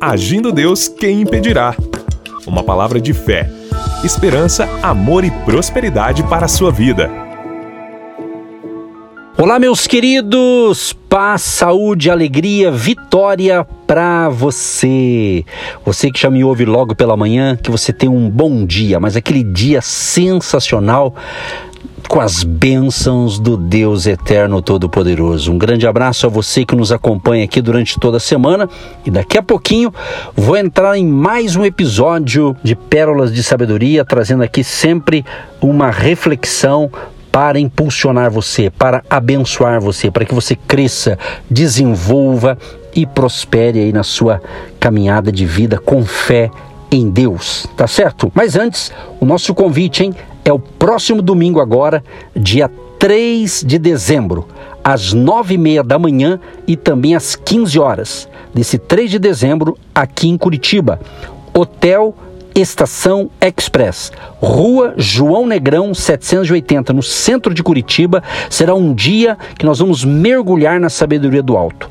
Agindo Deus, quem impedirá? Uma palavra de fé, esperança, amor e prosperidade para a sua vida. Olá, meus queridos! Paz, saúde, alegria, vitória para você. Você que já me ouve logo pela manhã, que você tenha um bom dia, mas aquele dia sensacional com as bênçãos do Deus Eterno Todo-Poderoso. Um grande abraço a você que nos acompanha aqui durante toda a semana e daqui a pouquinho vou entrar em mais um episódio de Pérolas de Sabedoria, trazendo aqui sempre uma reflexão para impulsionar você, para abençoar você, para que você cresça, desenvolva e prospere aí na sua caminhada de vida com fé em Deus, tá certo? Mas antes, o nosso convite, hein? é o próximo domingo agora, dia 3 de dezembro, às nove e meia da manhã e também às 15 horas, desse 3 de dezembro, aqui em Curitiba. Hotel Estação Express, Rua João Negrão 780, no centro de Curitiba. Será um dia que nós vamos mergulhar na sabedoria do alto.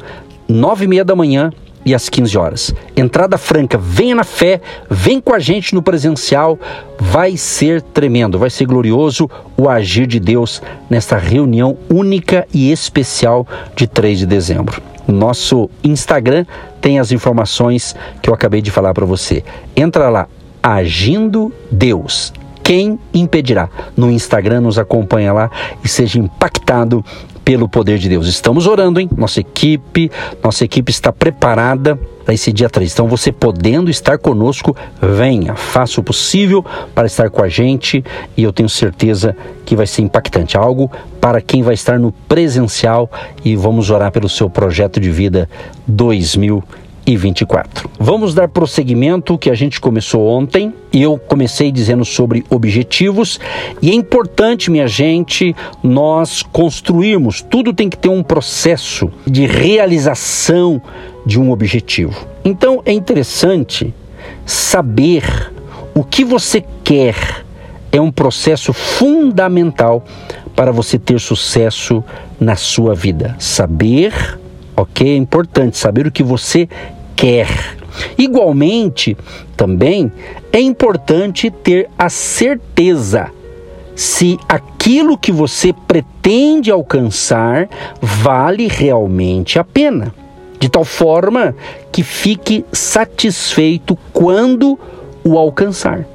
Nove e meia da manhã e às 15 horas. Entrada franca, venha na fé, vem com a gente no presencial, vai ser tremendo, vai ser glorioso o agir de Deus nesta reunião única e especial de 3 de dezembro. Nosso Instagram tem as informações que eu acabei de falar para você. Entra lá, Agindo Deus. Quem impedirá? No Instagram, nos acompanha lá e seja impactado pelo poder de Deus. Estamos orando, hein? Nossa equipe, nossa equipe está preparada para esse dia 3. Então, você podendo estar conosco, venha, faça o possível para estar com a gente e eu tenho certeza que vai ser impactante. Algo para quem vai estar no presencial e vamos orar pelo seu projeto de vida 2020 e 24. Vamos dar prosseguimento que a gente começou ontem e eu comecei dizendo sobre objetivos e é importante, minha gente, nós construirmos. Tudo tem que ter um processo de realização de um objetivo. Então é interessante saber o que você quer. É um processo fundamental para você ter sucesso na sua vida. Saber ok? É importante saber o que você quer. Igualmente, também é importante ter a certeza se aquilo que você pretende alcançar vale realmente a pena, de tal forma que fique satisfeito quando o alcançar.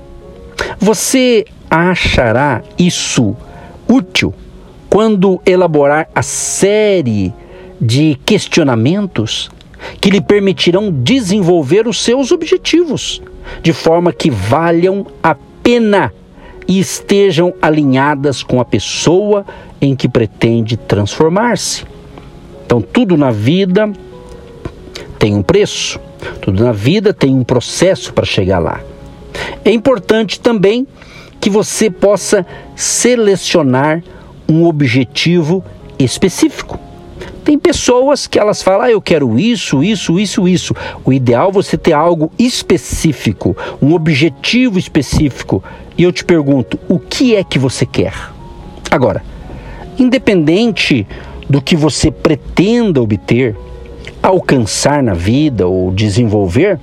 Você achará isso útil quando elaborar a série de questionamentos que lhe permitirão desenvolver os seus objetivos, de forma que valham a pena e estejam alinhadas com a pessoa em que pretende transformar-se. Então, tudo na vida tem um preço, tudo na vida tem um processo para chegar lá. É importante também que você possa selecionar um objetivo específico. Tem pessoas que elas falam, ah, eu quero isso, isso, isso, isso. O ideal é você ter algo específico, um objetivo específico. E eu te pergunto, o que é que você quer? Agora, independente do que você pretenda obter, alcançar na vida ou desenvolver,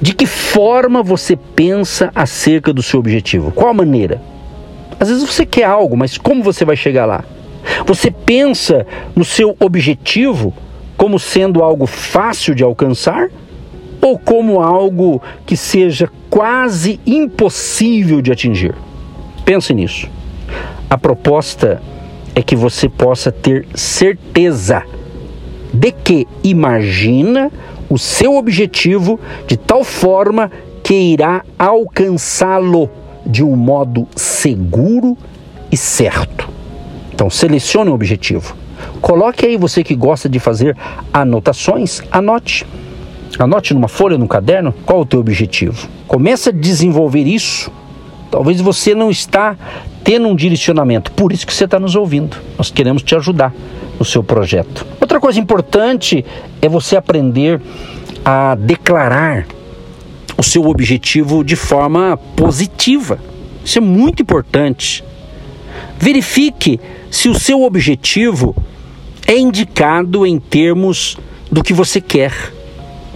de que forma você pensa acerca do seu objetivo? Qual a maneira? Às vezes você quer algo, mas como você vai chegar lá? Você pensa no seu objetivo como sendo algo fácil de alcançar ou como algo que seja quase impossível de atingir? Pense nisso. A proposta é que você possa ter certeza de que imagina o seu objetivo de tal forma que irá alcançá-lo de um modo seguro e certo. Então, selecione um objetivo. Coloque aí você que gosta de fazer anotações, anote. Anote numa folha, num caderno, qual o teu objetivo. Comece a desenvolver isso. Talvez você não está tendo um direcionamento, por isso que você está nos ouvindo. Nós queremos te ajudar no seu projeto. Outra coisa importante é você aprender a declarar o seu objetivo de forma positiva. Isso é muito importante. Verifique se o seu objetivo é indicado em termos do que você quer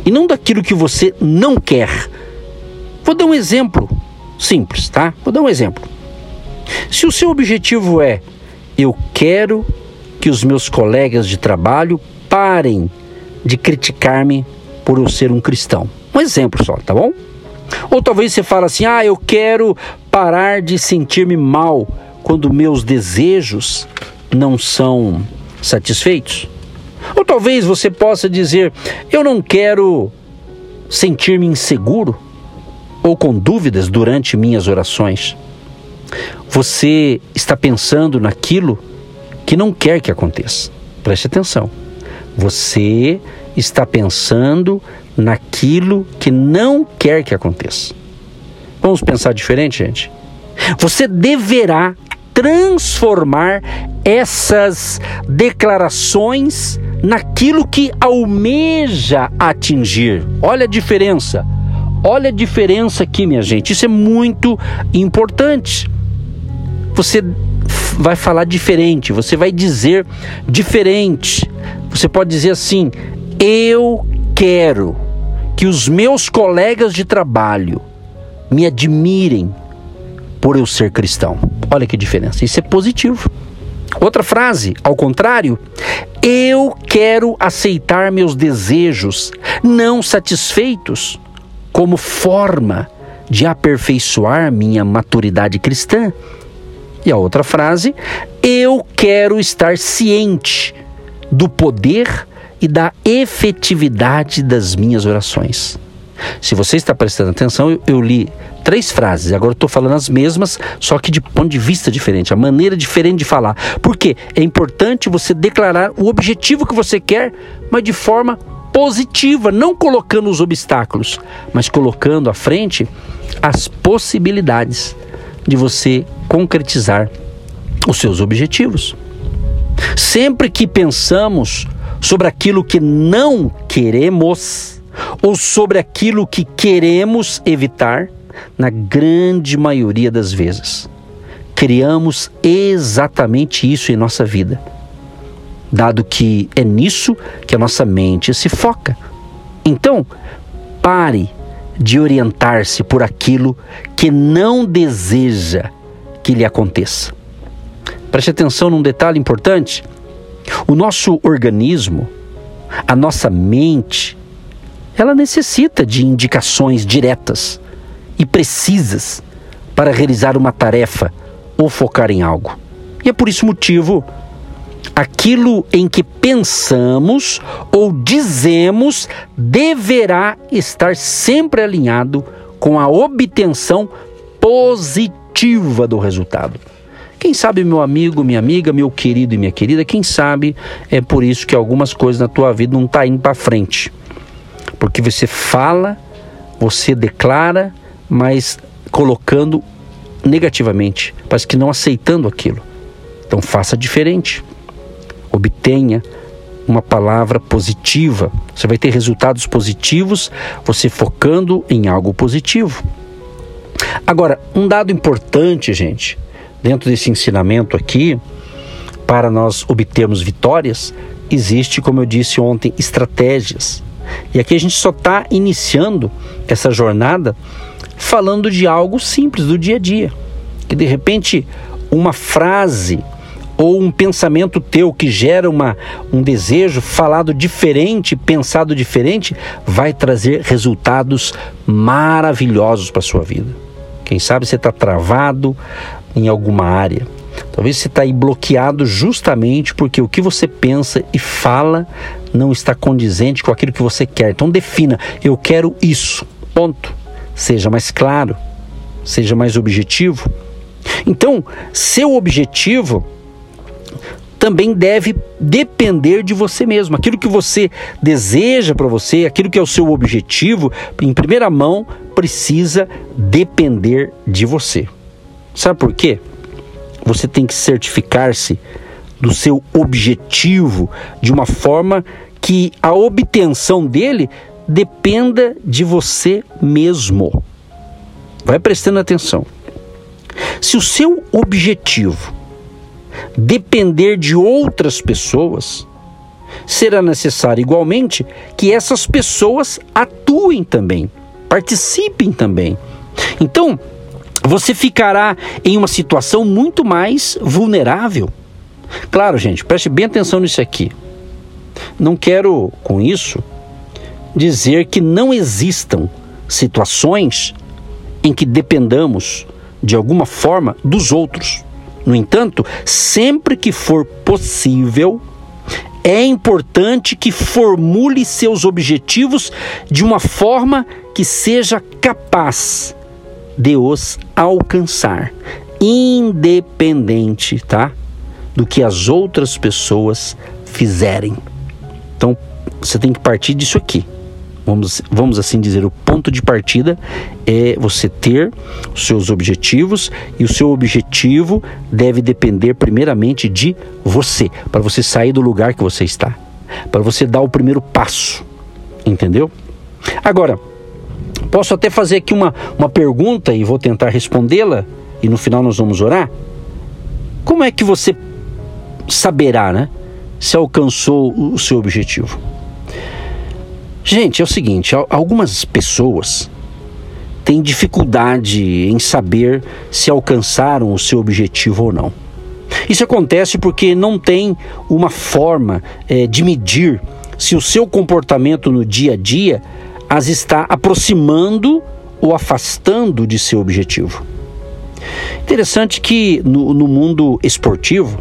e não daquilo que você não quer. Vou dar um exemplo simples, tá? Vou dar um exemplo. Se o seu objetivo é eu quero que os meus colegas de trabalho parem de criticar-me por eu ser um cristão. Um exemplo só, tá bom? Ou talvez você fale assim: "Ah, eu quero parar de sentir-me mal quando meus desejos não são satisfeitos". Ou talvez você possa dizer: "Eu não quero sentir-me inseguro ou com dúvidas durante minhas orações". Você está pensando naquilo que não quer que aconteça. Preste atenção. Você está pensando naquilo que não quer que aconteça. Vamos pensar diferente, gente? Você deverá transformar essas declarações naquilo que almeja atingir. Olha a diferença. Olha a diferença aqui, minha gente. Isso é muito importante. Você vai falar diferente, você vai dizer diferente. Você pode dizer assim: Eu quero que os meus colegas de trabalho me admirem por eu ser cristão. Olha que diferença. Isso é positivo. Outra frase, ao contrário, eu quero aceitar meus desejos não satisfeitos como forma de aperfeiçoar minha maturidade cristã. E a outra frase, eu quero estar ciente do poder e da efetividade das minhas orações. Se você está prestando atenção, eu, eu li três frases, agora estou falando as mesmas, só que de ponto de vista diferente, a maneira diferente de falar. Porque é importante você declarar o objetivo que você quer, mas de forma positiva, não colocando os obstáculos, mas colocando à frente as possibilidades de você concretizar os seus objetivos. Sempre que pensamos sobre aquilo que não queremos ou sobre aquilo que queremos evitar, na grande maioria das vezes, criamos exatamente isso em nossa vida, dado que é nisso que a nossa mente se foca. Então, pare de orientar-se por aquilo que não deseja que lhe aconteça. Preste atenção num detalhe importante. O nosso organismo, a nossa mente, ela necessita de indicações diretas e precisas para realizar uma tarefa ou focar em algo. E é por esse motivo aquilo em que pensamos ou dizemos deverá estar sempre alinhado com a obtenção positiva do resultado. Quem sabe, meu amigo, minha amiga, meu querido e minha querida, quem sabe é por isso que algumas coisas na tua vida não tá indo para frente. Porque você fala, você declara, mas colocando negativamente, parece que não aceitando aquilo. Então faça diferente. Obtenha uma palavra positiva. Você vai ter resultados positivos você focando em algo positivo. Agora, um dado importante, gente, dentro desse ensinamento aqui, para nós obtermos vitórias, existe, como eu disse ontem, estratégias. E aqui a gente só está iniciando essa jornada falando de algo simples do dia a dia. Que de repente uma frase ou um pensamento teu que gera uma, um desejo falado diferente, pensado diferente, vai trazer resultados maravilhosos para a sua vida. Quem sabe você está travado, em alguma área. Talvez você está aí bloqueado justamente porque o que você pensa e fala não está condizente com aquilo que você quer. Então defina, eu quero isso. Ponto. Seja mais claro, seja mais objetivo. Então, seu objetivo também deve depender de você mesmo. Aquilo que você deseja para você, aquilo que é o seu objetivo, em primeira mão, precisa depender de você. Sabe por quê? Você tem que certificar-se do seu objetivo de uma forma que a obtenção dele dependa de você mesmo. Vai prestando atenção. Se o seu objetivo depender de outras pessoas, será necessário igualmente que essas pessoas atuem também, participem também. Então, você ficará em uma situação muito mais vulnerável. Claro, gente, preste bem atenção nisso aqui. Não quero, com isso, dizer que não existam situações em que dependamos de alguma forma dos outros. No entanto, sempre que for possível, é importante que formule seus objetivos de uma forma que seja capaz de os alcançar, independente, tá? Do que as outras pessoas fizerem. Então, você tem que partir disso aqui vamos, vamos assim dizer, o ponto de partida é você ter os seus objetivos e o seu objetivo deve depender primeiramente de você, para você sair do lugar que você está, para você dar o primeiro passo, entendeu? Agora, posso até fazer aqui uma, uma pergunta e vou tentar respondê-la e no final nós vamos orar. Como é que você saberá, né, se alcançou o seu objetivo? Gente, é o seguinte: algumas pessoas têm dificuldade em saber se alcançaram o seu objetivo ou não. Isso acontece porque não tem uma forma é, de medir se o seu comportamento no dia a dia as está aproximando ou afastando de seu objetivo. Interessante que no, no mundo esportivo,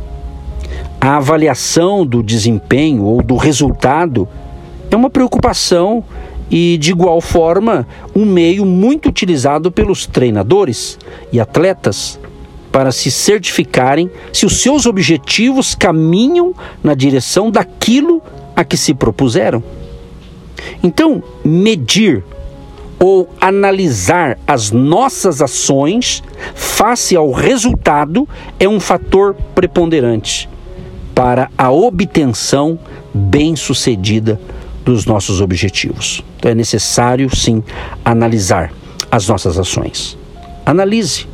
a avaliação do desempenho ou do resultado é uma preocupação e, de igual forma, um meio muito utilizado pelos treinadores e atletas para se certificarem se os seus objetivos caminham na direção daquilo a que se propuseram. Então, medir ou analisar as nossas ações face ao resultado é um fator preponderante para a obtenção bem-sucedida dos nossos objetivos. Então é necessário, sim, analisar as nossas ações. Analise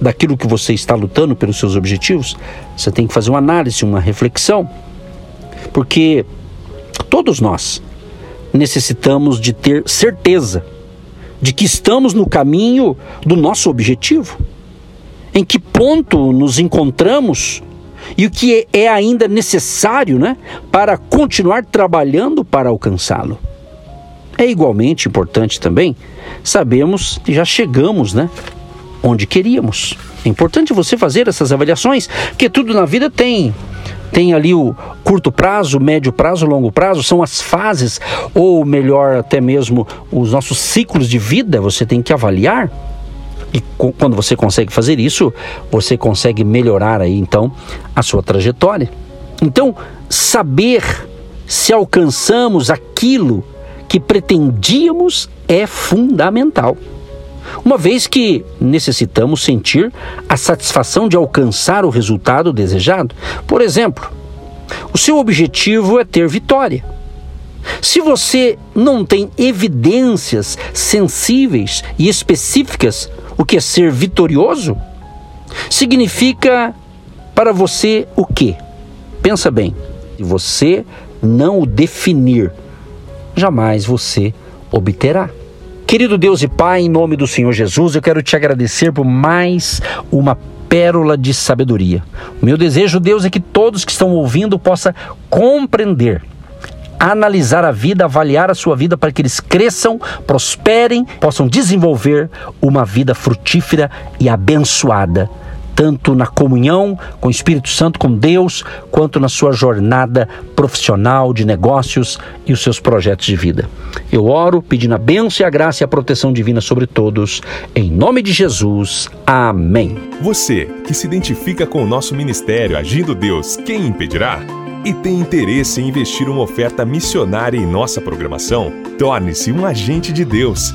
daquilo que você está lutando pelos seus objetivos. Você tem que fazer uma análise, uma reflexão, porque todos nós necessitamos de ter certeza de que estamos no caminho do nosso objetivo. Em que ponto nos encontramos e o que é ainda necessário né, para continuar trabalhando para alcançá-lo. É igualmente importante também sabemos que já chegamos né, onde queríamos. É importante você fazer essas avaliações, porque tudo na vida tem tem ali o curto prazo, médio prazo, longo prazo, são as fases, ou melhor, até mesmo os nossos ciclos de vida, você tem que avaliar. E quando você consegue fazer isso, você consegue melhorar aí então a sua trajetória. Então, saber se alcançamos aquilo que pretendíamos é fundamental. Uma vez que necessitamos sentir a satisfação de alcançar o resultado desejado. Por exemplo, o seu objetivo é ter vitória. Se você não tem evidências sensíveis e específicas o que é ser vitorioso? Significa para você o quê? Pensa bem. Se você não o definir, jamais você obterá. Querido Deus e Pai, em nome do Senhor Jesus, eu quero te agradecer por mais uma pérola de sabedoria. O meu desejo, Deus, é que todos que estão ouvindo possam compreender analisar a vida, avaliar a sua vida para que eles cresçam, prosperem, possam desenvolver uma vida frutífera e abençoada, tanto na comunhão com o Espírito Santo, com Deus, quanto na sua jornada profissional, de negócios e os seus projetos de vida. Eu oro pedindo a bênção e a graça e a proteção divina sobre todos, em nome de Jesus. Amém. Você que se identifica com o nosso ministério Agindo Deus, quem impedirá? e tem interesse em investir uma oferta missionária em nossa programação, torne-se um agente de Deus